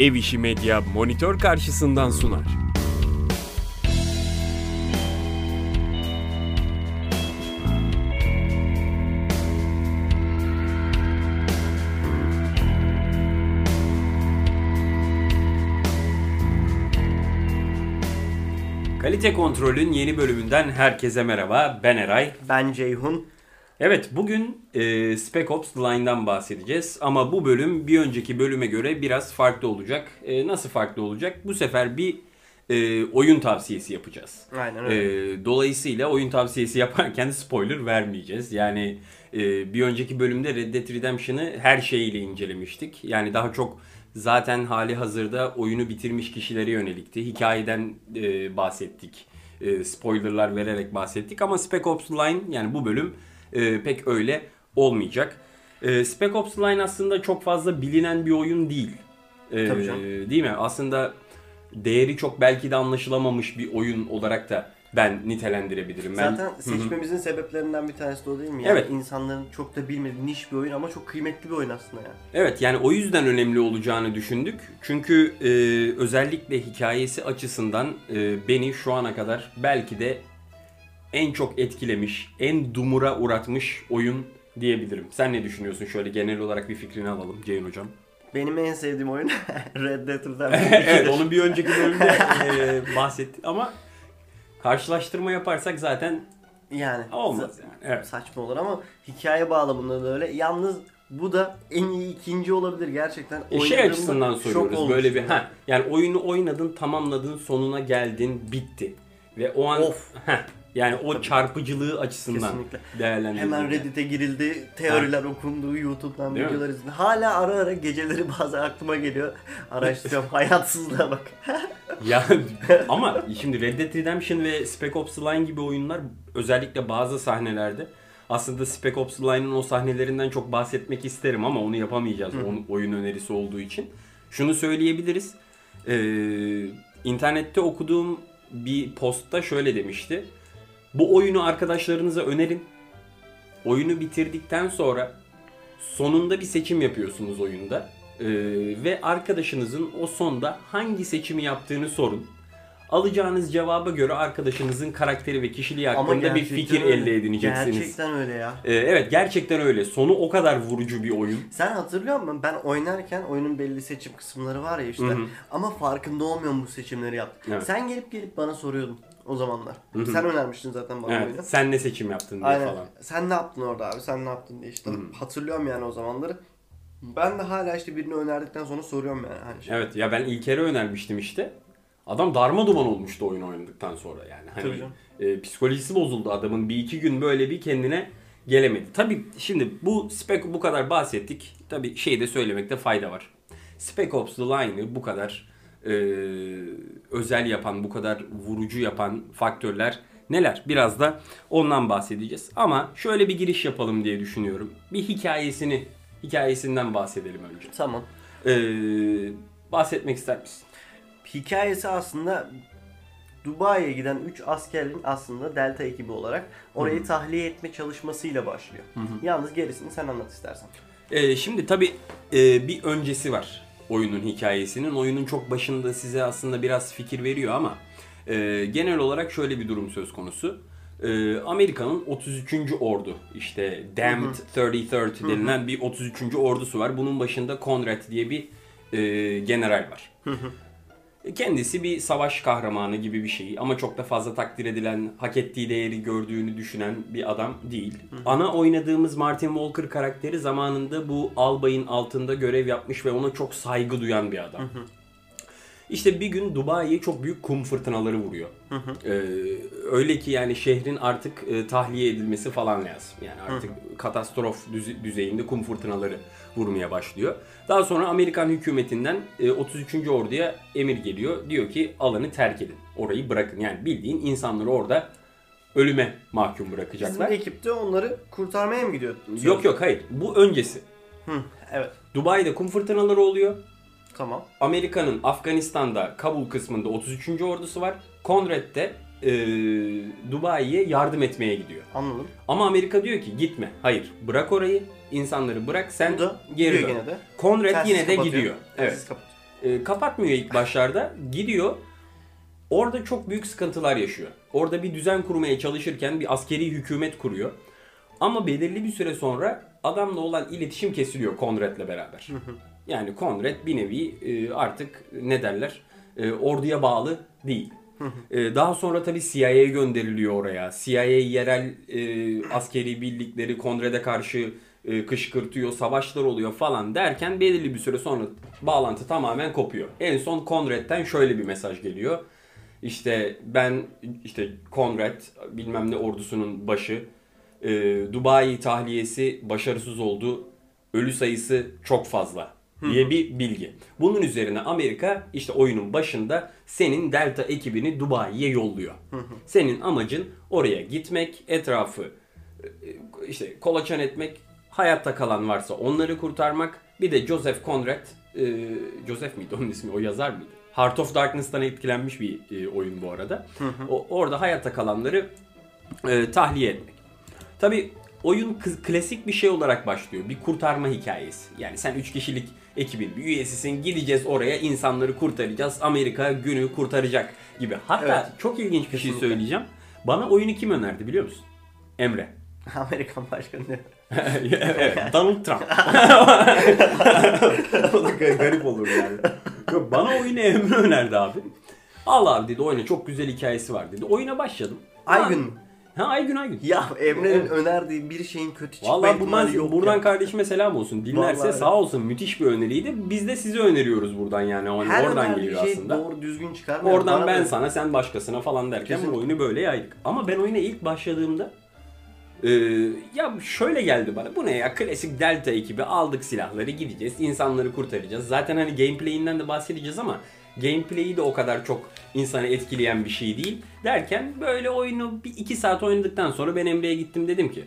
Ev İşi Medya monitör karşısından sunar. Kalite Kontrol'ün yeni bölümünden herkese merhaba. Ben Eray. Ben Ceyhun. Evet bugün e, Spec Ops The Line'dan bahsedeceğiz ama bu bölüm bir önceki bölüme göre biraz farklı olacak. E, nasıl farklı olacak? Bu sefer bir e, oyun tavsiyesi yapacağız. Aynen öyle. E, dolayısıyla oyun tavsiyesi yaparken spoiler vermeyeceğiz. Yani e, bir önceki bölümde Red Dead Redemption'ı her şeyiyle incelemiştik. Yani daha çok zaten hali hazırda oyunu bitirmiş kişilere yönelikti. Hikayeden e, bahsettik. E, spoilerlar vererek bahsettik ama Spec Ops Line yani bu bölüm e, pek öyle olmayacak. E, Spec Ops Line aslında çok fazla bilinen bir oyun değil. E, Tabii canım. Değil mi? Aslında değeri çok belki de anlaşılamamış bir oyun olarak da ben nitelendirebilirim. Ben, Zaten seçmemizin sebeplerinden bir tanesi de o değil mi? Evet. Yani insanların çok da bilmediği niş bir oyun ama çok kıymetli bir oyun aslında yani. Evet yani o yüzden önemli olacağını düşündük. Çünkü e, özellikle hikayesi açısından e, beni şu ana kadar belki de en çok etkilemiş, en dumura uğratmış oyun diyebilirim. Sen ne düşünüyorsun? Şöyle genel olarak bir fikrini alalım Ceyhun Hocam. Benim en sevdiğim oyun Red Dead Redemption evet 2'dir. onun bir önceki bölümde e, bahsettik ama karşılaştırma yaparsak zaten Yani olmaz yani. Evet. saçma olur ama hikaye bağlamında da öyle. Yalnız bu da en iyi ikinci olabilir gerçekten. E, şey açısından soruyoruz böyle bir ha yani oyunu oynadın tamamladın sonuna geldin bitti ve o an Of. heh, yani o Tabii. çarpıcılığı açısından Kesinlikle. değerlendirildi. Hemen Reddit'e girildi, teoriler okundu, YouTube'dan Değil videolar izledim. Hala ara ara geceleri bazen aklıma geliyor. Araştırıyorum, hayatsızlığa bak. Ya ama şimdi Red Dead Redemption ve Spec Ops The Line gibi oyunlar özellikle bazı sahnelerde aslında Spec Ops The Line'ın o sahnelerinden çok bahsetmek isterim ama onu yapamayacağız onun oyun önerisi olduğu için. Şunu söyleyebiliriz. Ee, internette okuduğum bir postta şöyle demişti. Bu oyunu arkadaşlarınıza önerin. Oyunu bitirdikten sonra sonunda bir seçim yapıyorsunuz oyunda. Ee, ve arkadaşınızın o sonda hangi seçimi yaptığını sorun. Alacağınız cevaba göre arkadaşınızın karakteri ve kişiliği hakkında bir gerçekten fikir öyle. elde edineceksiniz. Gerçekten öyle ya. Ee, evet gerçekten öyle. Sonu o kadar vurucu bir oyun. Sen hatırlıyor musun? Ben oynarken oyunun belli seçim kısımları var ya işte. Hı hı. Ama farkında olmuyorum bu seçimleri yaptım. Evet. Sen gelip gelip bana soruyordun o zamanlar. Sen önermiştin zaten bana Evet, oyunu. sen ne seçim yaptın diye Aynen. falan. Sen ne yaptın orada abi? Sen ne yaptın diye işte. Hatırlıyorum yani o zamanları. Ben de hala işte birini önerdikten sonra soruyorum yani. Hani şey. Evet ya ben İlker'e önermiştim işte. Adam darma duman olmuştu oyun oynadıktan sonra yani. Hani Tabii e, psikolojisi bozuldu adamın. Bir iki gün böyle bir kendine gelemedi. Tabii şimdi bu spec bu kadar bahsettik. Tabii şey de söylemekte fayda var. Spec Ops The Line'ı bu kadar e, özel yapan, bu kadar vurucu yapan faktörler neler? Biraz da ondan bahsedeceğiz. Ama şöyle bir giriş yapalım diye düşünüyorum. Bir hikayesini, hikayesinden bahsedelim önce. Tamam. Ee, bahsetmek ister misin? Hikayesi aslında Dubai'ye giden 3 askerin aslında Delta ekibi olarak orayı tahliye etme çalışmasıyla başlıyor. Yalnız gerisini sen anlat istersen. Ee, şimdi tabii e, bir öncesi var oyunun hikayesinin. Oyunun çok başında size aslında biraz fikir veriyor ama e, genel olarak şöyle bir durum söz konusu. E, Amerika'nın 33. ordu işte Damned 33rd denilen bir 33. ordusu var. Bunun başında Conrad diye bir e, general var. Kendisi bir savaş kahramanı gibi bir şey ama çok da fazla takdir edilen, hak ettiği değeri gördüğünü düşünen bir adam değil. Ana oynadığımız Martin Walker karakteri zamanında bu albayın altında görev yapmış ve ona çok saygı duyan bir adam. İşte bir gün Dubai'ye çok büyük kum fırtınaları vuruyor. Ee, öyle ki yani şehrin artık e, tahliye edilmesi falan lazım. Yani artık katastrof düze- düzeyinde kum fırtınaları vurmaya başlıyor. Daha sonra Amerikan hükümetinden e, 33. orduya emir geliyor. Diyor ki alanı terk edin. Orayı bırakın. Yani bildiğin insanları orada ölüme mahkum Bizim bırakacaklar. ekip de onları kurtarmaya mı gidiyor? Yok yok hayır. Bu öncesi. Hı, evet. Dubai'de kum fırtınaları oluyor. Tamam. Amerika'nın Afganistan'da Kabul kısmında 33. ordusu var. Conrad de e, Dubai'ye yardım etmeye gidiyor. Anladım. Ama Amerika diyor ki gitme. Hayır bırak orayı. insanları bırak sen Bu da geri gidiyor dön. gene de. Conrad Telsiz yine de kapatıyor. gidiyor. Telsiz Evet. kapatıyor. E, kapatmıyor ilk başlarda. Gidiyor. Orada çok büyük sıkıntılar yaşıyor. Orada bir düzen kurmaya çalışırken bir askeri hükümet kuruyor. Ama belirli bir süre sonra adamla olan iletişim kesiliyor Conrad'le beraber. Yani Conrad bir nevi e, artık ne derler e, orduya bağlı değil. E, daha sonra tabii CIA gönderiliyor oraya. CIA yerel e, askeri birlikleri Conrad'e karşı e, kışkırtıyor, savaşlar oluyor falan derken belirli bir süre sonra bağlantı tamamen kopuyor. En son Conrad'den şöyle bir mesaj geliyor. İşte ben işte Conrad bilmem ne ordusunun başı e, Dubai tahliyesi başarısız oldu. Ölü sayısı çok fazla diye bir bilgi. Bunun üzerine Amerika işte oyunun başında senin Delta ekibini Dubai'ye yolluyor. Senin amacın oraya gitmek, etrafı e, işte kolaçan etmek, hayatta kalan varsa onları kurtarmak. Bir de Joseph Conrad, e, Joseph miydi onun ismi, o yazar mıydı? Heart of Darkness'tan etkilenmiş bir e, oyun bu arada. O, orada hayatta kalanları e, tahliye etmek. Tabi oyun klasik bir şey olarak başlıyor. Bir kurtarma hikayesi. Yani sen 3 kişilik ekibin bir üyesisin. Gideceğiz oraya insanları kurtaracağız. Amerika günü kurtaracak gibi. Hatta Evet. çok ilginç bir şey Kesinlikle. söyleyeceğim. Bana oyunu kim önerdi biliyor musun? Emre. Amerikan başkanı. evet, Donald Trump. o da ga- garip olur yani. Yok, bana oyunu Emre önerdi abi. Al abi dedi oyna çok güzel hikayesi var dedi. Oyuna başladım. Aygün mü? Ha Aygün Aygün. Ya Emre'nin Evet. önerdiği bir şeyin kötü çıkma Vallahi buradan, yok buradan ya. kardeşime selam olsun. Dinlerse Vallahi. sağ olsun müthiş bir öneriydi. Biz de sizi öneriyoruz buradan yani. Hani Her oradan geliyor şey aslında. doğru düzgün çıkarmıyor. Oradan ben da- sana sen başkasına falan derken bu Kesinlikle. oyunu böyle yaydık. Ama ben oyuna ilk başladığımda e, ya şöyle geldi bana. Bu ne ya klasik Delta ekibi aldık silahları gideceğiz insanları kurtaracağız. Zaten hani gameplayinden de bahsedeceğiz ama gameplayi de o kadar çok insanı etkileyen bir şey değil. Derken böyle oyunu bir iki saat oynadıktan sonra ben Emre'ye gittim dedim ki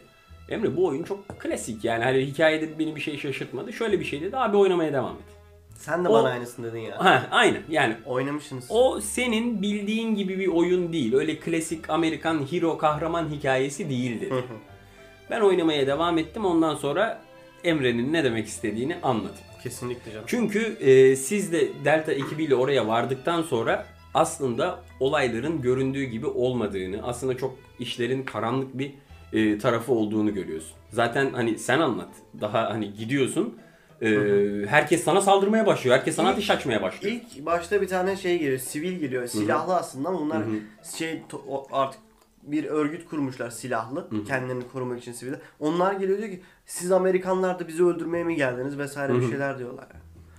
Emre bu oyun çok klasik yani hani hikayede beni bir şey şaşırtmadı. Şöyle bir şey dedi abi oynamaya devam et. Sen de O- bana aynısını dedin ya. Ha, aynen yani Oynamışsınız. o senin bildiğin gibi bir oyun değil. Öyle klasik Amerikan hero kahraman hikayesi değil dedi. ben oynamaya devam ettim. Ondan sonra Emre'nin ne demek istediğini anladım. Kesinlikle canım. Çünkü e, siz de Delta ekibiyle oraya vardıktan sonra aslında olayların göründüğü gibi olmadığını, aslında çok işlerin karanlık bir e, tarafı olduğunu görüyorsun. Zaten hani sen anlat. Daha hani gidiyorsun. e, herkes sana saldırmaya başlıyor. Herkes sana İlk- ateş açmaya başlıyor. İlk başta bir tane şey geliyor, sivil geliyor. Silahlı aslında ama bunlar şey to- artık bir örgüt kurmuşlar silahlı. Kendilerini korumak için sivil. Onlar geliyor diyor ki siz Amerikanlar da bizi öldürmeye mi geldiniz vesaire bir şeyler diyorlar.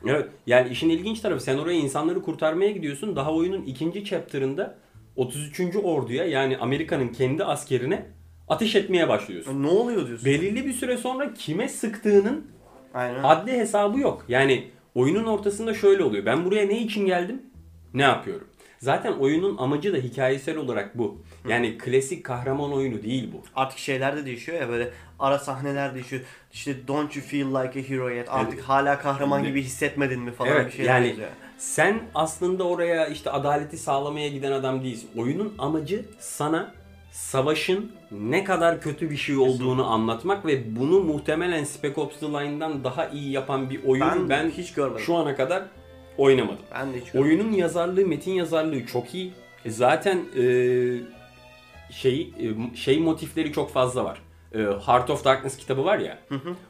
Evet. Yani işin ilginç tarafı sen oraya insanları kurtarmaya gidiyorsun. Daha oyunun ikinci chapter'ında 33. orduya yani Amerika'nın kendi askerine ateş etmeye başlıyorsun. Ne oluyor diyorsun? Belirli bir süre sonra kime sıktığının Aynen. adli hesabı yok. Yani oyunun ortasında şöyle oluyor. Ben buraya ne için geldim? Ne yapıyorum? Zaten oyunun amacı da hikayesel olarak bu. Yani klasik kahraman oyunu değil bu. Artık şeyler de değişiyor ya böyle ara sahneler değişiyor. İşte don't you feel like a hero yet? Artık hala kahraman gibi hissetmedin mi falan bir Evet şeyler yani yazıyor. sen aslında oraya işte adaleti sağlamaya giden adam değilsin. Oyunun amacı sana savaşın ne kadar kötü bir şey olduğunu anlatmak ve bunu muhtemelen Spec Ops The Line'dan daha iyi yapan bir oyun Ben ben, hiç görmedim. şu ana kadar oynamadım. Ben de hiç. Oyunun yazarlığı, metin yazarlığı çok iyi. E Zaten e, şey e, şey motifleri çok fazla var. E, Heart of Darkness kitabı var ya.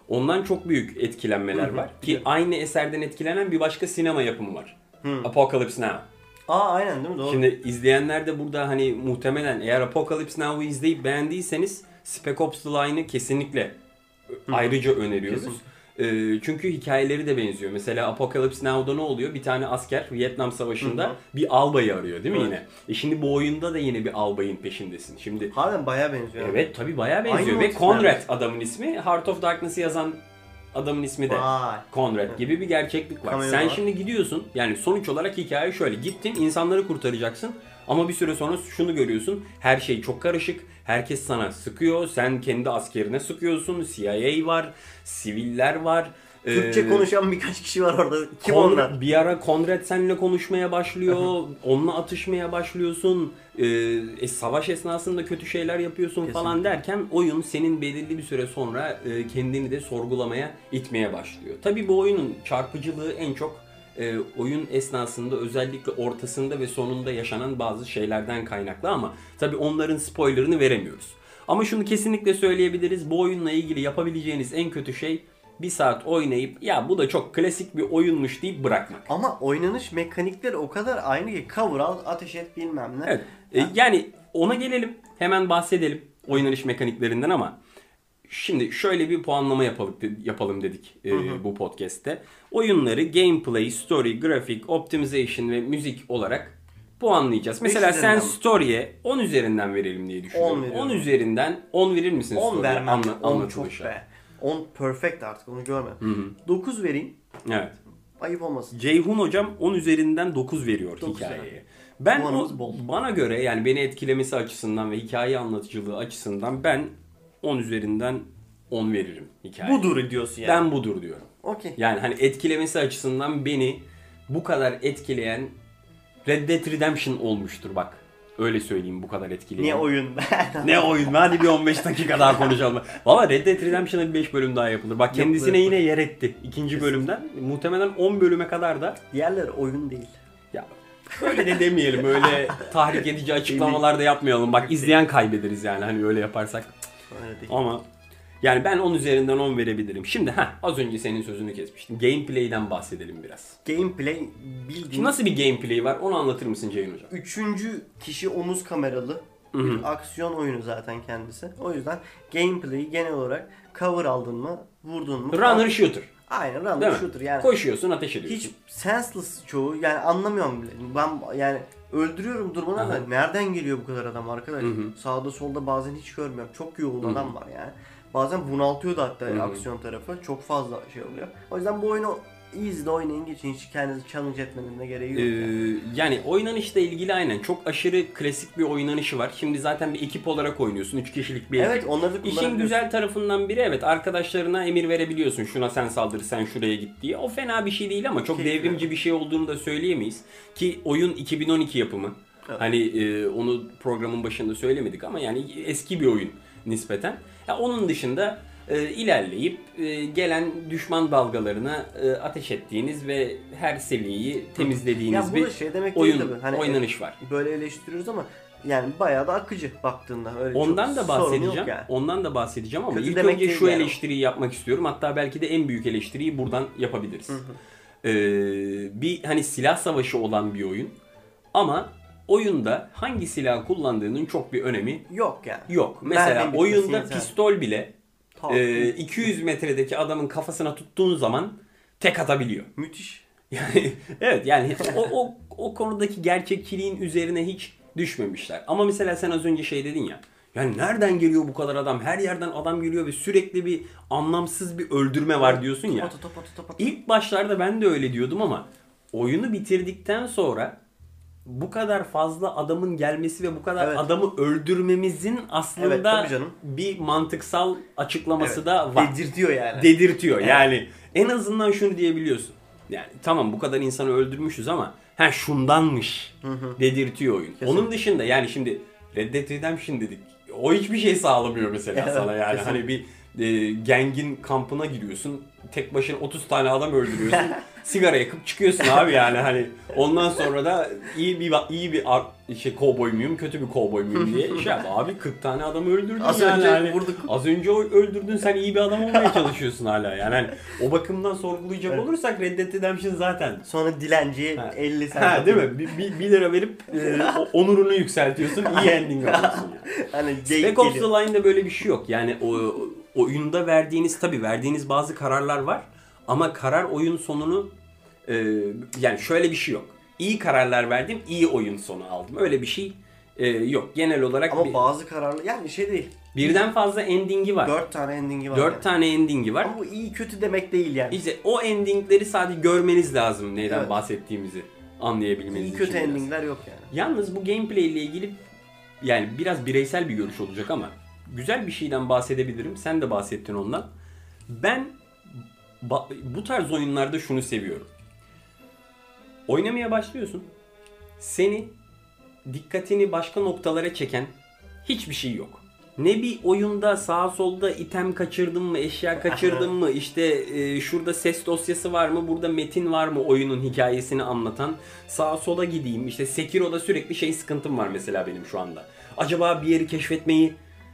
Ondan çok büyük etkilenmeler var ki aynı eserden etkilenen bir başka sinema yapımı var. Apocalypse Now. Aa aynen değil mi? Doğru. Şimdi izleyenler de burada hani muhtemelen eğer Apocalypse Now'u izleyip beğendiyseniz Spec Ops The Line'ı kesinlikle ayrıca öneriyoruz. Kesinlikle. Ee, çünkü hikayeleri de benziyor. Mesela Apocalypse Now'da ne oluyor? Bir tane asker Vietnam Savaşı'nda bir albayı arıyor değil mi Evet. yine? E şimdi bu oyunda da yine bir albayın peşindesin. Şimdi Harbiden bayağı benziyor. evet tabi bayağı Aynı benziyor ve motifler. Conrad adamın ismi. Heart of Darkness'ı yazan adamın ismi de. Vay. Conrad gibi bir gerçeklik var. Cameo Sen var. şimdi gidiyorsun yani sonuç olarak hikaye şöyle gittin insanları kurtaracaksın ama bir süre sonra şunu görüyorsun her şey çok karışık herkes sana sıkıyor sen kendi askerine sıkıyorsun CIA var siviller var. Türkçe Ee, konuşan birkaç kişi var orada. Kim Konrad- onlar? Bir ara Konrad seninle konuşmaya başlıyor. onunla atışmaya başlıyorsun. Ee, e, savaş esnasında kötü şeyler yapıyorsun falan Kesinlikle. derken oyun senin belirli bir süre sonra e, kendini de sorgulamaya itmeye başlıyor. Tabi bu oyunun çarpıcılığı en çok e, oyun esnasında özellikle ortasında ve sonunda yaşanan bazı şeylerden kaynaklı ama tabii onların spoilerını veremiyoruz. Ama şunu kesinlikle söyleyebiliriz. Bu oyunla ilgili yapabileceğiniz en kötü şey bir saat oynayıp ya bu da çok klasik bir oyunmuş deyip bırakmak. Ama oynanış mekanikleri o kadar aynı ki cover al, ateş et bilmem ne. Evet. E, yani ona gelelim. Hemen bahsedelim oynanış mekaniklerinden ama şimdi şöyle bir puanlama yapalım, yapalım dedik e, bu podcast'te. Oyunları gameplay, story, grafik, optimization ve müzik olarak puanlayacağız. Mesela sen story'e 10 üzerinden verelim diye düşünüyorum. 10, veriyorum. üzerinden 10 verir misin 10 story'e? vermem. Anla- 10 çok be. 10 perfect artık onu görmedim. 9 vereyim. Evet. Ayıp olmasın. Ceyhun hocam 10 üzerinden 9 veriyor 9 hikayeye. Ben o, bana göre yani beni etkilemesi açısından ve hikaye anlatıcılığı açısından ben 10 üzerinden 10 veririm hikayeye. Budur diyorsun yani. Ben budur diyorum. Okey. Yani hani etkilemesi açısından beni bu kadar etkileyen Red Dead Redemption olmuştur bak. Öyle söyleyeyim bu kadar etkileyen. Niye oyun? Ne oyun? Hadi bir 15 dakika daha konuşalım. Valla Red Dead Redemption'a bir 5 bölüm daha yapılır. Bak kendisine Yapılır, yine yer etti. ikinci bölümden. Muhtemelen 10 bölüme kadar da Diğerleri oyun değil. ya öyle de demeyelim. Öyle tahrik edici açıklamalar da yapmayalım. Bak izleyen kaybederiz yani hani öyle yaparsak. Öyle değil. Ama yani ben 10 üzerinden 10 verebilirim. Şimdi ha az önce senin sözünü kesmiştim. Gameplay'den bahsedelim biraz. Gameplay Şimdi bildiğin nasıl bir gameplay var onu anlatır mısın Ceyhun Hocam? üçüncü kişi omuz kameralı bir aksiyon oyunu zaten kendisi. O yüzden gameplay'i genel olarak cover aldın mı, vurdun mu? Runner shooter. Aynen Değil runner mi? shooter yani. Koşuyorsun ateş ediyorsun. Hiç senseless çoğu yani anlamıyorum bile. Ben yani öldürüyorum durmadan da Aha. nereden geliyor bu kadar adam arkadaş? Hı hı. Sağda solda bazen hiç görmüyorum. Çok yoğun adam var yani. Bazen bunaltıyor da hatta hı. aksiyon tarafı. Çok fazla şey oluyor. O yüzden bu oyunu easy'de oynayın geçin. Hiç kendinizi challenge etmenin de gereği yok. Ee, yani. yani oynanışla ilgili aynen çok aşırı klasik bir oynanışı var. Şimdi zaten bir ekip olarak oynuyorsun. 3 kişilik bir Evet ekip. onları da İşin güzel tarafından biri evet arkadaşlarına emir verebiliyorsun. Şuna sen saldır, sen şuraya git diye. O fena bir şey değil ama çok Keyifli. devrimci bir şey olduğunu da söyleyemeyiz. Ki oyun 2012 yapımı. Evet. Hani e, onu programın başında söylemedik ama yani eski bir oyun nispeten. Ya onun dışında e, ilerleyip e, gelen düşman dalgalarına e, ateş ettiğiniz ve her seviyeyi temizlediğiniz Ya bir şey demek oyun tabii. Hani oynanış var. böyle eleştiriyoruz ama yani bayağı da akıcı baktığında. Öyle Ondan da bahsedeceğim. yani. Ondan da bahsedeceğim ama Kötü ilk önce şu yani. eleştiriyi yapmak istiyorum. Hatta belki de en büyük eleştiriyi buradan yapabiliriz. Ee, bir hani silah savaşı olan bir oyun ama oyunda hangi silah kullandığının çok bir önemi Yok yani. yok. Mesela oyunda pistol bile. E, 200 metredeki adamın kafasına tuttuğun zaman tek atabiliyor. Müthiş. Yani evet yani o, o, o konudaki gerçekçiliğin üzerine hiç düşmemişler. Ama mesela sen az önce şey dedin ya. Yani nereden geliyor bu kadar adam? Her yerden adam geliyor ve sürekli bir anlamsız bir öldürme var diyorsun ya. Topa topa topa topa. İlk başlarda ben de öyle diyordum ama oyunu bitirdikten sonra bu kadar fazla adamın gelmesi ve bu kadar Evet. adamı öldürmemizin Evet, aslında tabii canım. bir mantıksal açıklaması Evet. da var Dedirtiyor yani. dedirtiyor. Evet. Yani en azından şunu diyebiliyorsun. Yani tamam bu kadar insanı öldürmüşüz ama ha şundanmış dedirtiyor oyun. Kesin. Onun dışında yani şimdi Red Dead Redemption dedik. O hiçbir şey sağlamıyor mesela Evet, sana yani. kesin. Hani bir e, gengin kampına giriyorsun. Tek başına 30 tane adam öldürüyorsun. sigara yakıp çıkıyorsun abi yani hani ondan sonra da iyi bir iyi bir şey kovboy muyum kötü bir kovboy muyum diye şey yap. abi 40 tane adam öldürdün Az yani. önce Hani vurduk. Az önce öldürdün sen iyi bir adam olmaya çalışıyorsun hala yani. Hani o bakımdan sorgulayacak Evet. olursak Red Dead Redemption zaten Sonra dilenciye Ha. 50 sen Ha değil mi? 1 lira verip e, onurunu yükseltiyorsun, iyi ending alıyorsun yani. Hani Spec Ops The. Line'da böyle bir şey yok. Yani o oyunda verdiğiniz tabi verdiğiniz bazı kararlar var ama karar oyun sonunu e, yani şöyle bir şey yok. İyi kararlar verdim, iyi oyun sonu aldım. Öyle bir şey e, yok. Genel olarak Ama bir- bazı kararlı yani şey değil. birden fazla endingi var. 4 tane endingi var. Dört yani. tane endingi var. Ama bu iyi kötü demek değil yani. İşte o endingleri sadece görmeniz lazım neyden Evet. bahsettiğimizi anlayabilmeniz İyi için. kötü biraz. endingler yok yani. Yalnız bu gameplay ile ilgili yani biraz bireysel bir görüş olacak ama güzel bir şeyden bahsedebilirim. Sen de bahsettin ondan. Ben bu tarz oyunlarda şunu seviyorum. Oynamaya başlıyorsun. Seni dikkatini başka noktalara çeken hiçbir şey yok. ne bir oyunda sağa solda item kaçırdın mı, eşya kaçırdın mı, işte e, şurada ses dosyası var mı, burada metin var mı oyunun hikayesini anlatan. Sağa sola gideyim. İşte Sekiro'da sürekli şey sıkıntım var mesela benim şu anda. Acaba bir yeri keşfetmeyi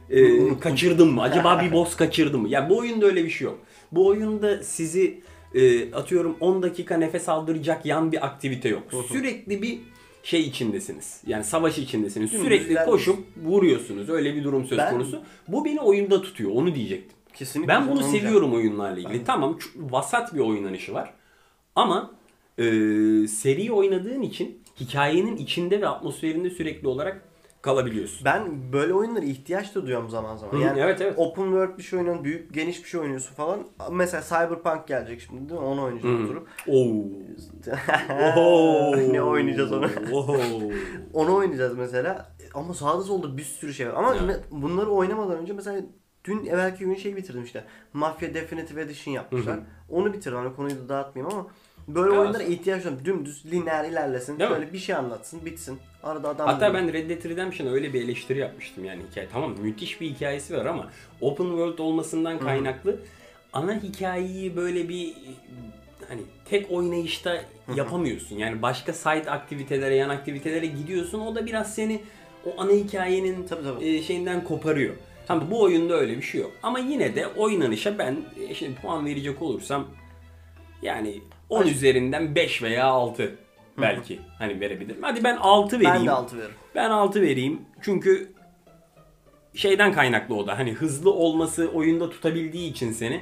e, kaçırdım mı? Acaba bir boss kaçırdım mı? Ya bu oyunda öyle bir şey yok. Bu oyunda sizi e, atıyorum 10 dakika nefes aldıracak yan bir aktivite yok. Sürekli bir şey içindesiniz. Yani savaş içindesiniz. Dümdüz Sürekli koşup vuruyorsunuz. Öyle bir durum söz Ben- konusu. Bu beni oyunda tutuyor. Onu diyecektim. Kesinlikle. Ben bunu seviyorum oyunlarla ilgili. Tamam ç- vasat bir oynanışı var. Ama e, seri oynadığın için hikayenin içinde ve atmosferinde sürekli olarak kalabiliyorsun. Ben böyle oyunlara ihtiyaç da duyuyorum zaman zaman. Yani evet, evet. open world bir şey oynuyorsun, büyük geniş bir şey oynuyorsun falan. Mesela Cyberpunk gelecek şimdi değil mi? Onu oynayacağız Hı. oturup. Oo. Ne oynayacağız onu? Onu oynayacağız mesela. Ama sağda solda bir sürü şey var. Ama Evet. bunları oynamadan önce mesela dün evvelki gün şey bitirdim işte. Mafia Definitive Edition yapmışlar. Hı hı. Onu bitirdim. Hani konuyu da dağıtmayayım ama böyle Evet. oyunlara ihtiyaç duyuyorum. Dümdüz lineer ilerlesin. Değil mi? şöyle bir şey anlatsın, bitsin. Arada adam Hatta ben Red Dead Redemption'a öyle bir eleştiri yapmıştım yani hikaye. Tamam müthiş bir hikayesi var ama open world olmasından kaynaklı ana hikayeyi böyle bir hani tek oynayışta yapamıyorsun. Yani başka side aktivitelere, yan aktivitelere gidiyorsun. O da biraz seni o ana hikayenin Tabii, tabii. e, şeyinden koparıyor. Tamam bu oyunda öyle bir şey yok. Ama yine de oynanışa ben e, şimdi puan verecek olursam yani 10 üzerinden 5 veya 6 belki hani verebilirim. Hadi ben 6 vereyim. ben de altı veririm. Ben 6 vereyim. Çünkü şeyden kaynaklı o da. Hani hızlı olması oyunda tutabildiği için seni.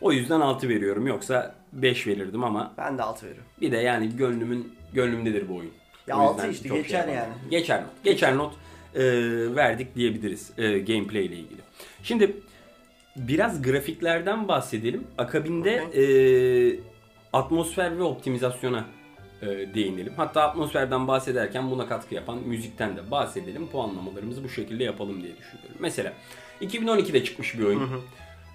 O yüzden 6 veriyorum. Yoksa 5 verirdim ama Ben de altı veririm. bir de yani gönlümün gönlümdedir bu oyun. Ya O altı yüzden işte, çok geçer yapamam. yani. Geçer not. Geçer not e, verdik diyebiliriz e, gameplay ile ilgili. Şimdi biraz grafiklerden bahsedelim. Akabinde e, atmosfer ve optimizasyona e, değinelim. Hatta atmosferden bahsederken buna katkı yapan müzikten de bahsedelim. Puanlamalarımızı bu şekilde yapalım diye düşünüyorum. Mesela 2012'de çıkmış bir oyun.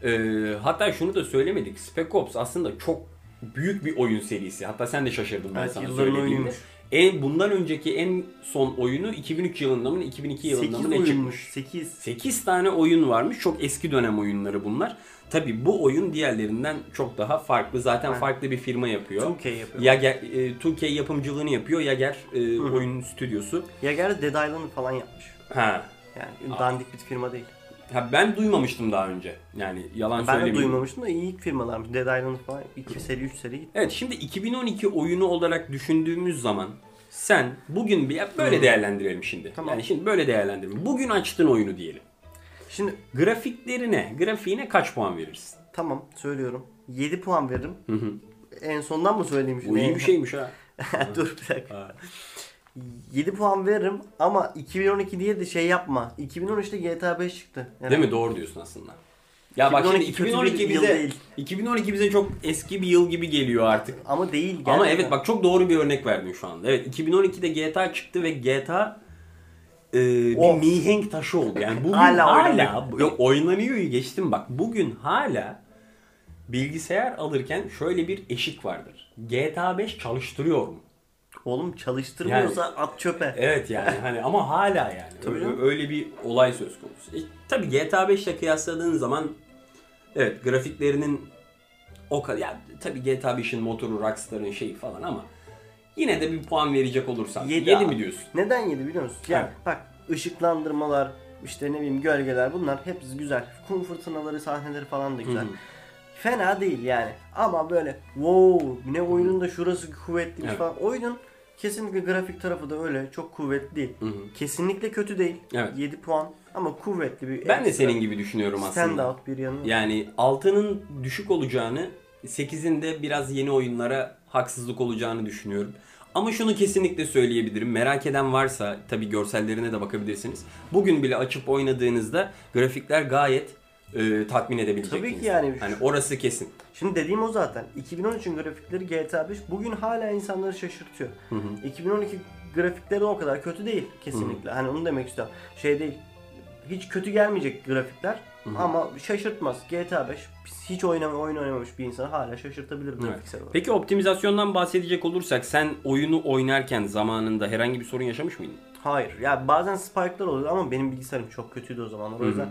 E, hatta şunu da söylemedik. Spec Ops aslında çok büyük bir oyun serisi. Hatta sen de şaşırdın ben Evet, sana söylediğimde. En, bundan önceki en son oyunu 2003 yılında mı 2002 yılında 8 mı ne çıkmış? oyunmuş. 8. 8 tane oyun varmış. Çok eski dönem oyunları bunlar. Tabi bu oyun diğerlerinden çok daha farklı. Zaten Aynen. farklı bir firma yapıyor. 2K yapıyor. Yager, e, 2K yapımcılığını yapıyor. Yager e, oyun stüdyosu. Yager Dead Island falan yapmış. Ha. Yani dandik bir firma değil. ha. Ben duymamıştım daha önce. Yani yalan Ben de söylemeyeyim. duymamıştım da iyi firmalarmış. Dead Island falan 2 seri 3 seri gitti. Evet şimdi 2012 oyunu olarak düşündüğümüz zaman sen bugün bir böyle değerlendirelim şimdi. Tamam. Yani şimdi böyle değerlendirelim. Bugün açtın oyunu diyelim. Şimdi Grafiklerine, grafiğine kaç puan verirsin? tamam söylüyorum. 7 puan veririm. En sondan mı söyleyeyim şimdi? Bu iyi bir şeymiş ha. Dur bir dakika. 7 puan veririm ama 2012 diye de şey yapma. 2013'te GTA 5 çıktı. Yani Değil mi? Doğru diyorsun aslında. Ya bak şimdi 2012 kötü 2012 bir yıl bize değil. 2012 bize çok eski bir yıl gibi geliyor artık. Ama değil gerçekten. Ama evet bak çok doğru bir örnek verdin şu anda. Evet 2012'de GTA çıktı ve GTA e, bir Of. mihenk taşı oldu. Yani bugün Hala hala, oynanıyor. yok oynanıyor geçtim bak. Bugün hala bilgisayar alırken şöyle bir eşik vardır. GTA 5 çalıştırıyor mu? Oğlum çalıştırmıyorsa at çöpe. Evet yani hani ama hala yani. Tabii öyle, canım. öyle bir olay söz konusu. E, tabii GTA 5 ile kıyasladığın zaman evet grafiklerinin o kadar ya tabii GTA 5'in motoru Rockstar'ın şeyi falan ama yine de bir puan verecek olursan 7, Yedi mi abi. diyorsun? Neden 7 biliyor musun? Yani Evet. bak ışıklandırmalar, işte ne bileyim gölgeler bunlar hepsi güzel. Kum fırtınaları, sahneleri falan da güzel. Hı hı. Fena değil yani. Ama böyle wow ne oyunun da şurası kuvvetliymiş Evet. falan. Oyunun kesinlikle grafik tarafı da öyle çok kuvvetli değil. Hı hı. Kesinlikle kötü değil. Evet. 7 puan ama kuvvetli bir Ben de senin gibi düşünüyorum stand aslında. out bir yanı. var. Yani 6'nın düşük olacağını, 8'in de biraz yeni oyunlara haksızlık olacağını düşünüyorum. Ama şunu kesinlikle söyleyebilirim. Merak eden varsa tabi görsellerine de bakabilirsiniz. Bugün bile açıp oynadığınızda grafikler gayet e, tatmin edebilecek. Tabii ki yani. Hani orası kesin. Şimdi dediğim o zaten. 2013'ün grafikleri GTA 5 bugün hala insanları şaşırtıyor. 2012 grafikleri de o kadar kötü değil kesinlikle. Hani onu demek istiyorum. Şey değil. Hiç kötü gelmeyecek grafikler ama şaşırtmaz. GTA 5 hiç oynama, oyun oynamamış bir insanı hala şaşırtabilir grafiksel olarak. Peki optimizasyondan bahsedecek olursak sen oyunu oynarken zamanında herhangi bir sorun yaşamış mıydın? Hayır. Ya bazen spike'lar oluyor ama benim bilgisayarım çok kötüydü o zamanlar. O yüzden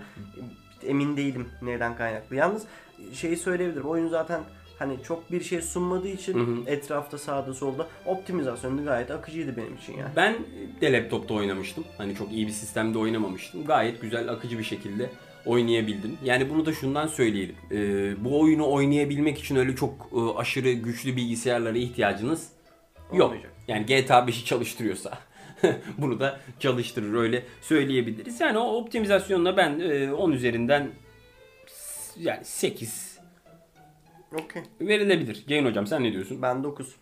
emin değilim neden kaynaklı. Yalnız şeyi söyleyebilirim. Oyun zaten hani çok bir şey sunmadığı için etrafta sağda solda optimizasyonu gayet akıcıydı benim için yani. Ben de laptopta oynamıştım. Hani çok iyi bir sistemde oynamamıştım. Gayet güzel, akıcı bir şekilde oynayabildim. Yani bunu da şundan söyleyelim. Ee, bu oyunu oynayabilmek için öyle çok e, aşırı güçlü bilgisayarlara ihtiyacınız yok. Olmayacak. Yani GTA 5'i çalıştırıyorsa bunu da çalıştırır öyle söyleyebiliriz. Yani o optimizasyonla ben e, 10 üzerinden yani 8 Okey. verilebilir. Ceyhun hocam sen ne diyorsun? Ben 9.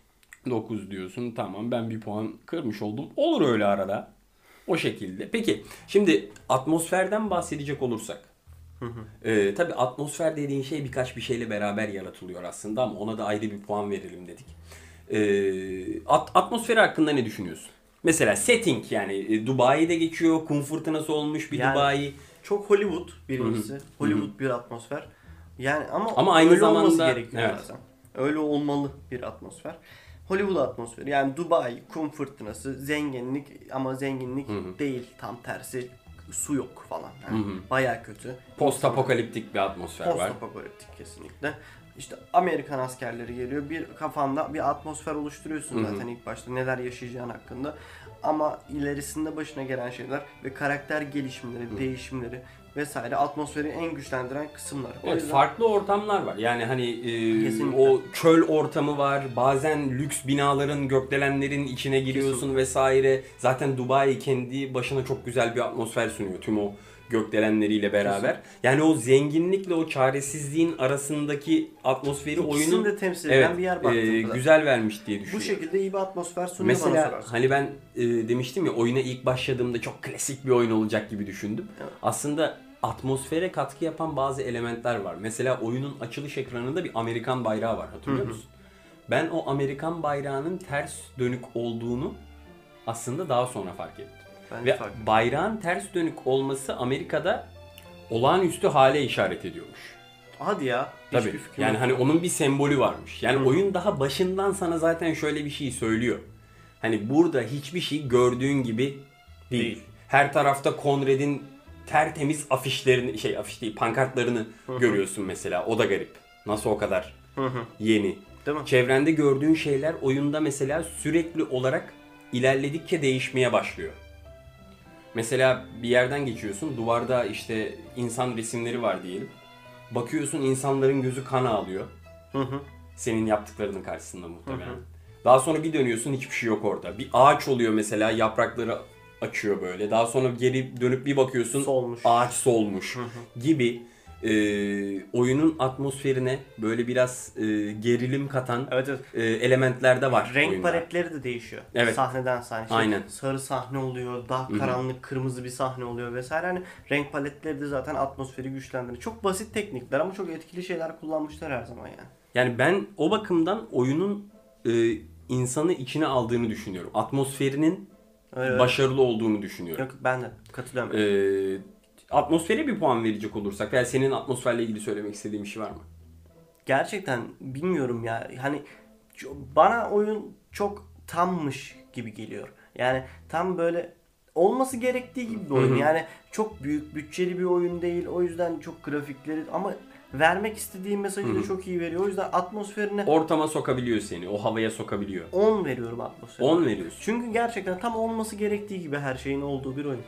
9 diyorsun. Tamam ben bir puan kırmış oldum. Olur öyle arada. O şekilde. Peki şimdi atmosferden bahsedecek olursak. Ee, tabii atmosfer dediğin şey birkaç bir şeyle beraber yaratılıyor aslında ama ona da ayrı bir puan verelim dedik. Ee, at- atmosferi hakkında ne düşünüyorsun? Mesela setting yani e, Dubai'de geçiyor, kum fırtınası olmuş bir Yani- Dubai. Çok Hollywood birincisi. Hollywood bir atmosfer. Yani ama, Ama aynı öyle olması zamanda- gerekiyor evet. zaten. Öyle olmalı bir atmosfer. Hollywood atmosferi. Yani Dubai, kum fırtınası, zenginlik ama zenginlik değil. Tam tersi su yok falan. Yani Bayağı kötü. Post apokaliptik bir atmosfer Post var. apokaliptik kesinlikle. İşte Amerikan askerleri geliyor. Bir kafanda bir atmosfer oluşturuyorsun zaten ilk başta neler yaşayacağın hakkında. Ama ilerisinde başına gelen şeyler ve karakter gelişimleri, değişimleri vesaire atmosferi en güçlendiren kısımlar. O Evet, yüzden farklı ortamlar var. Yani hani e, Kesinlikle. o çöl ortamı var. Bazen lüks binaların, gökdelenlerin içine giriyorsun Kesinlikle. vesaire. Zaten Dubai kendi başına çok güzel bir atmosfer sunuyor tüm o gökdelenleriyle beraber. Yani o zenginlikle o çaresizliğin arasındaki atmosferi İkisini oyunun de temsil eden bir yer e, güzel vermiş diye bu düşünüyorum. şekilde iyi bir atmosfer sunuyor bana Mesela sorarsan. hani ben e, demiştim ya oyuna ilk başladığımda çok klasik bir oyun olacak gibi düşündüm. Evet. Aslında atmosfere katkı yapan bazı elementler var. Mesela oyunun açılış ekranında bir Amerikan bayrağı var hatırlıyor musun? Ben o Amerikan bayrağının ters dönük olduğunu aslında daha sonra fark ettim. Ben Ve fark- bayrağın ters dönük olması Amerika'da olağanüstü hale işaret ediyormuş. Hadi ya. Tabii. hiçbir Yani yok. hani onun bir sembolü varmış. Yani Hı. oyun daha başından sana zaten şöyle bir şey söylüyor. Hani burada hiçbir şey gördüğün gibi değil. Değil. Her tarafta Conrad'in tertemiz afişlerini, şey afiş değil, pankartlarını görüyorsun mesela. O da garip. Nasıl o kadar Hı hı. yeni. Değil mi? Çevrende gördüğün şeyler oyunda mesela sürekli olarak ilerledikçe değişmeye başlıyor. Mesela bir yerden geçiyorsun, duvarda işte insan resimleri var diyelim. Bakıyorsun insanların gözü kan ağlıyor. Hı hı. Senin yaptıklarının karşısında muhtemelen. Daha sonra bir dönüyorsun hiçbir şey yok orada. Bir ağaç oluyor mesela yaprakları açıyor böyle. Daha sonra geri dönüp bir bakıyorsun Solmuş. ağaç solmuş gibi e, oyunun atmosferine böyle biraz e, gerilim katan Evet evet. e, elementler de var Renk oyunda. paletleri de değişiyor. Evet. Sahneden sahne. İşte Aynen. Sarı sahne oluyor, daha karanlık kırmızı bir sahne oluyor vesaire. Hani renk paletleri de zaten atmosferi güçlendiriyor. Çok basit teknikler ama çok etkili şeyler kullanmışlar her zaman yani. Yani ben o bakımdan oyunun e, insanı içine aldığını düşünüyorum. Atmosferinin Evet. başarılı olduğunu düşünüyorum. Yok ben de katılıyorum. Ee, atmosfere bir puan verecek olursak veya senin atmosferle ilgili söylemek istediğin bir şey var mı? Gerçekten bilmiyorum ya. Hani bana oyun çok tammış gibi geliyor. Yani tam böyle olması gerektiği gibi bir oyun. Yani çok büyük bütçeli bir oyun değil. O yüzden çok grafikleri ama vermek istediği mesajı da çok iyi veriyor. O yüzden atmosferine Ortama sokabiliyor seni, o havaya sokabiliyor. 10 veriyorum atmosferine. 10 veriyorsun. Çünkü gerçekten tam olması gerektiği gibi her şeyin olduğu bir oyun.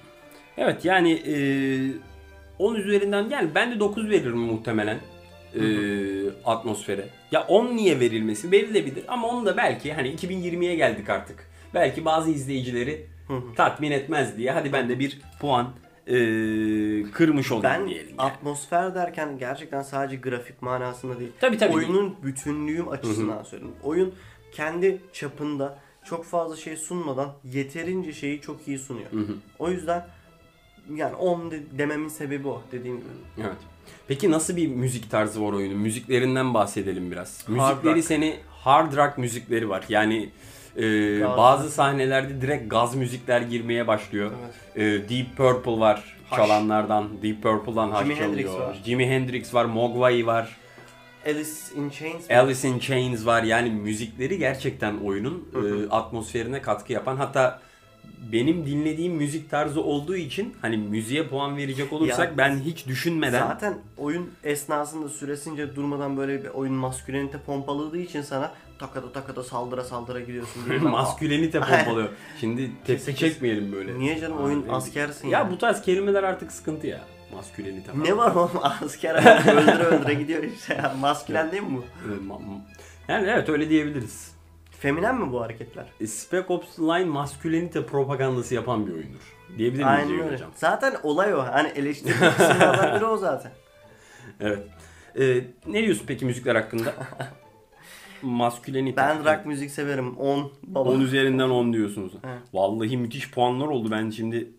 Evet yani e, 10 üzerinden yani ben de 9 veririm muhtemelen e, atmosfere. Ya 10 niye verilmesi verilebilir ama onu da belki hani 2020'ye geldik artık. Belki bazı izleyicileri tatmin etmez diye hadi ben de bir puan e, kırmış olayım Ben diyelim. yani. atmosfer derken gerçekten sadece grafik manasında değil. Tabii, tabii. Oyunun bütünlüğüm açısından söylüyorum. Oyun kendi çapında çok fazla şey sunmadan yeterince şeyi çok iyi sunuyor. O yüzden yani 10 de- dememin sebebi o dediğim gibi. Evet. Peki nasıl bir müzik tarzı var oyunun? Müziklerinden bahsedelim biraz. Hard Müzikleri rock. seni hard rock müzikleri var. Yani e, Gaz. bazı sahnelerde direkt gaz müzikler girmeye başlıyor. E, Deep Purple var Haş. çalanlardan. Deep Purple'dan haş Jimi Hendrix çalıyor. var. Jimi Hendrix var, Mogwai var. Alice in Chains Alice in Chains var. Yani müzikleri gerçekten oyunun e, atmosferine katkı yapan hatta benim dinlediğim müzik tarzı olduğu için hani müziğe puan verecek olursak Ya, ben hiç düşünmeden Zaten oyun esnasında süresince durmadan böyle bir oyun maskülenite pompaladığı için sana takada takada saldıra saldıra gidiyorsun. diye ben- maskülenite pompalıyor. Şimdi tepki Kesin, çekmeyelim böyle. Niye canım oyun askersin Ya ya. bu tarz kelimeler artık sıkıntı ya. Maskülenite falan. Ne var oğlum asker adam öldüre öldüre gidiyor işte ya. Maskülen değil mi bu? Ma- ma- Yani evet öyle diyebiliriz. Feminen mi bu hareketler? E, Spec Ops Line maskülenite propagandası yapan bir oyundur. Diyebilir miyiz Aynen Ceyhun öyle. hocam? Zaten olay o. Hani eleştiri kısımlardan biri o zaten. Evet. E, ne diyorsun peki müzikler hakkında? Maskülenite. Ben rock müzik severim. 10 baba. 10 üzerinden 10 diyorsunuz. Evet. Vallahi müthiş puanlar oldu. Ben şimdi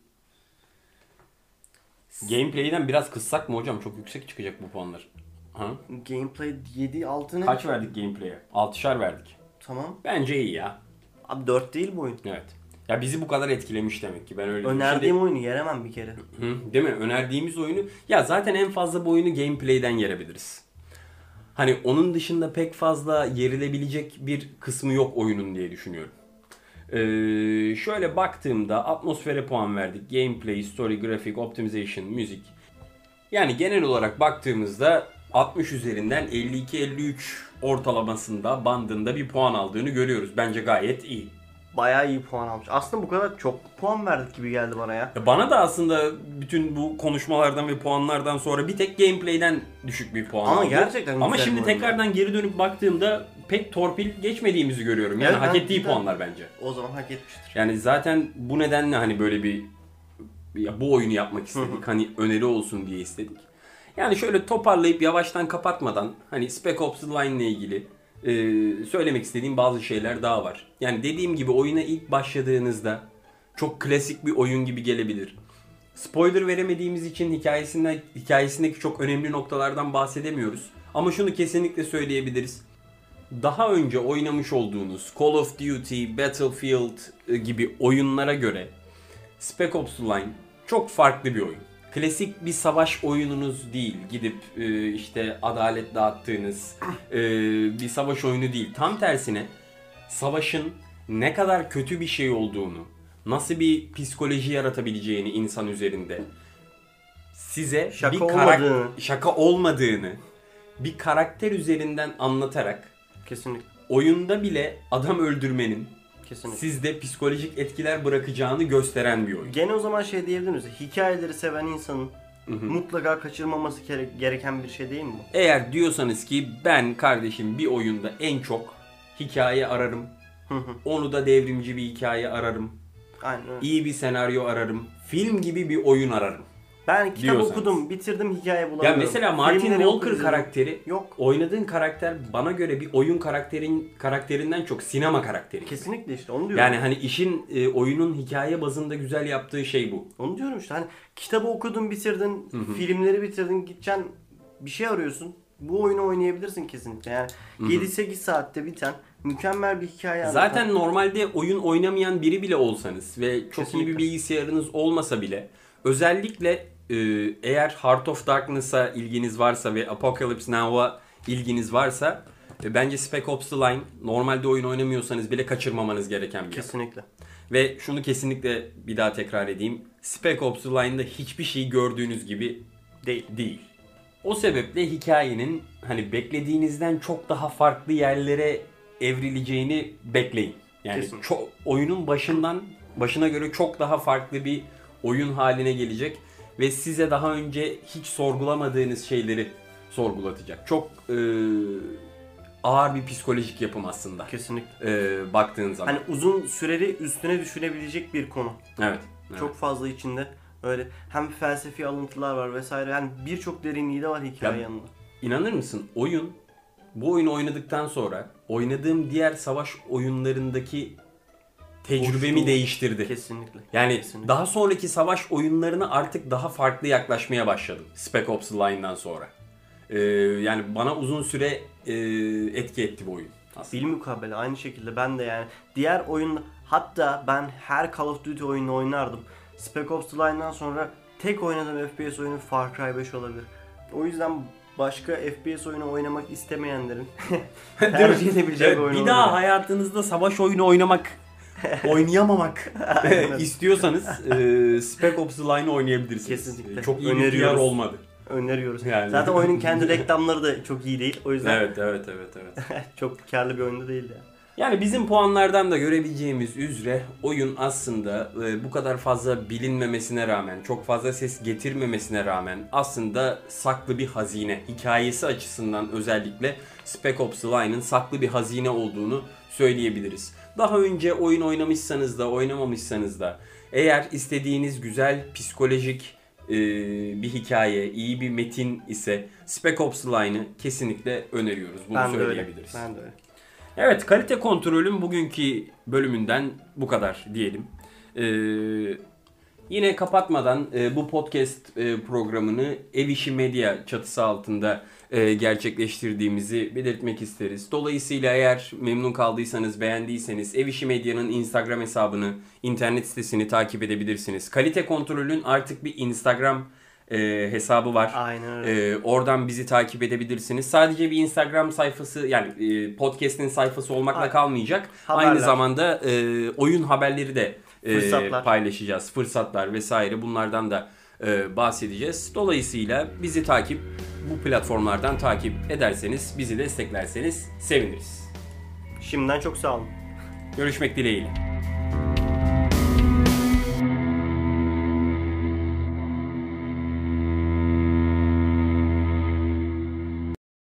Gameplay'den biraz kıssak mı hocam? Çok yüksek çıkacak bu puanlar. Ha? Gameplay 7 6 ne? Kaç verdik gameplay'e? 6'şar verdik. Tamam. Bence iyi ya. Abi 4 değil bu oyun. Evet. Ya bizi bu kadar etkilemiş demek ki. Ben öyle. Önerdiğim oyunu yeremem bir kere. Hı, değil mi? Önerdiğimiz oyunu ya zaten en fazla bu oyunu gameplay'den yerebiliriz. Hani onun dışında pek fazla yerilebilecek bir kısmı yok oyunun diye düşünüyorum. Ee, şöyle baktığımda atmosfere puan verdik. Gameplay, story, grafik, optimization, müzik. Yani genel olarak baktığımızda 60 üzerinden 52-53 ortalamasında bandında bir puan aldığını görüyoruz. Bence gayet iyi. Bayağı iyi puan almış. Aslında bu kadar çok puan verdik gibi geldi bana ya. Ya Bana da aslında bütün bu konuşmalardan ve puanlardan sonra bir tek gameplay'den düşük bir puan Ama aldı. gerçekten Ama güzel şimdi bir oyun tekrardan geri dönüp baktığımda pek torpil geçmediğimizi görüyorum. Yani Evet, hak ben- ettiği ben- puanlar bence. O zaman hak etmiştir. Yani zaten bu nedenle hani böyle bir ya bu oyunu yapmak istedik. Hani öneri olsun diye istedik. Yani şöyle toparlayıp yavaştan kapatmadan hani Spec Ops The Line ile ilgili e, söylemek istediğim bazı şeyler daha var. Yani dediğim gibi oyuna ilk başladığınızda çok klasik bir oyun gibi gelebilir. Spoiler veremediğimiz için hikayesinden hikayesindeki çok önemli noktalardan bahsedemiyoruz. Ama şunu kesinlikle söyleyebiliriz. Daha önce oynamış olduğunuz Call of Duty, Battlefield e, gibi oyunlara göre Spec Ops The Line çok farklı bir oyun. Klasik bir savaş oyununuz değil. Gidip e, işte adalet dağıttığınız e, bir savaş oyunu değil. Tam tersine savaşın ne kadar kötü bir şey olduğunu, nasıl bir psikoloji yaratabileceğini insan üzerinde size Şaka bir karak- olmadığını. şaka olmadığını bir karakter üzerinden anlatarak Kesinlikle. oyunda bile adam öldürmenin Kesinlikle. sizde psikolojik etkiler bırakacağını gösteren bir oyun. Gene o zaman şey diyebilir miyiz? Hikayeleri seven insanın mutlaka kaçırmaması gere- gereken bir şey değil mi bu? Eğer diyorsanız ki ben kardeşim bir oyunda en çok hikaye ararım. Hı hı. Onu da devrimci bir hikaye ararım. Aynen iyi bir senaryo ararım. Film gibi bir oyun ararım. Ben kitap diyorsanız. okudum, bitirdim hikaye Ya bulamıyorum. mesela Martin Filmleri Walker karakteri Yok. oynadığın karakter bana göre bir oyun karakterin karakterinden çok sinema karakteri. Kesinlikle işte onu diyorum. Yani hani işin e, oyunun hikaye bazında güzel yaptığı şey bu. Onu diyorum işte hani kitabı okudun bitirdin, filmleri bitirdin, gideceksin bir şey arıyorsun. Bu oyunu oynayabilirsin kesinlikle. Yani 7-8 saatte biten mükemmel bir hikaye anlatan- Zaten normalde oyun oynamayan biri bile olsanız ve çok iyi Kesinlikle. bir bilgisayarınız olmasa bile özellikle eğer Heart of Darkness'a ilginiz varsa ve Apocalypse Now'a ilginiz varsa e, bence Spec Ops The Line normalde oyun oynamıyorsanız bile kaçırmamanız gereken bir kesinlikle. Ve şunu kesinlikle bir daha tekrar edeyim. Spec Ops The Line'da hiçbir şey gördüğünüz gibi Değil. değil. O sebeple hikayenin hani beklediğinizden çok daha farklı yerlere evrileceğini bekleyin. Yani çok oyunun başından başına göre çok daha farklı bir oyun haline gelecek ve size daha önce hiç sorgulamadığınız şeyleri sorgulatacak. Çok e, ağır bir psikolojik yapım aslında. Kesinlikle. E, baktığın zaman. Hani uzun süreli üstüne düşünebilecek bir konu. evet. evet. Çok fazla içinde öyle hem felsefi alıntılar var vesaire. Yani birçok derinliği de var hikaye Ya- yanında. İnanır mısın? Oyun bu oyunu oynadıktan sonra oynadığım diğer savaş oyunlarındaki tecrübemi Boşluğu. değiştirdi. Kesinlikle. Yani Kesinlikle. daha sonraki savaş oyunlarına artık daha farklı yaklaşmaya başladım. Spec Ops The Line'dan sonra. Ee, yani bana uzun süre e, etki etti bu oyun. Aslında. Bilmukabele aynı şekilde ben de yani diğer oyun hatta ben her Call of Duty oyunu oynardım. Spec Ops The Line'dan sonra tek oynadığım FPS oyunu Far Cry 5 olabilir. O yüzden başka FPS oyunu oynamak istemeyenlerin tercih edebileceği Evet, bir oyun bir daha olabilir. hayatınızda savaş oyunu oynamak oynayamamak istiyorsanız e, Spec Ops The Line'ı oynayabilirsiniz. Kesinlikle. Çok iyi bir. PR olmadı. Öneriyoruz. Yani. Zaten oyunun kendi reklamları da çok iyi değil. O yüzden Evet evet evet evet. çok karlı bir oyunda değil ya. Yani bizim puanlardan da görebileceğimiz üzere oyun aslında e, bu kadar fazla bilinmemesine rağmen, çok fazla ses getirmemesine rağmen aslında saklı bir hazine. Hikayesi açısından özellikle Spec Ops The Line'ın saklı bir hazine olduğunu söyleyebiliriz. Daha önce oyun oynamışsanız da oynamamışsanız da eğer istediğiniz güzel psikolojik e, bir hikaye, iyi bir metin ise Spec Ops The Line'ı kesinlikle öneriyoruz. Bunu Ben de öyle. söyleyebiliriz. Ben de öyle. Evet kalite kontrolün bugünkü bölümünden bu kadar diyelim. Ee, yine kapatmadan e, bu podcast e, programını Ev İşi Medya çatısı altında e, gerçekleştirdiğimizi belirtmek isteriz. Dolayısıyla eğer memnun kaldıysanız, beğendiyseniz Ev İşi Medya'nın Instagram hesabını, internet sitesini takip edebilirsiniz. Kalite kontrolün artık bir Instagram e, hesabı var. Aynen öyle. Ee, oradan bizi takip edebilirsiniz. Sadece bir Instagram sayfası yani e, podcast'in sayfası olmakla Aynen. kalmayacak. Haberler. Aynı zamanda e, oyun haberleri de e, Fırsatlar. paylaşacağız. Fırsatlar vesaire bunlardan da e, bahsedeceğiz. Dolayısıyla bizi takip bu platformlardan takip ederseniz, bizi desteklerseniz seviniriz. Şimdiden çok sağ olun. Görüşmek dileğiyle.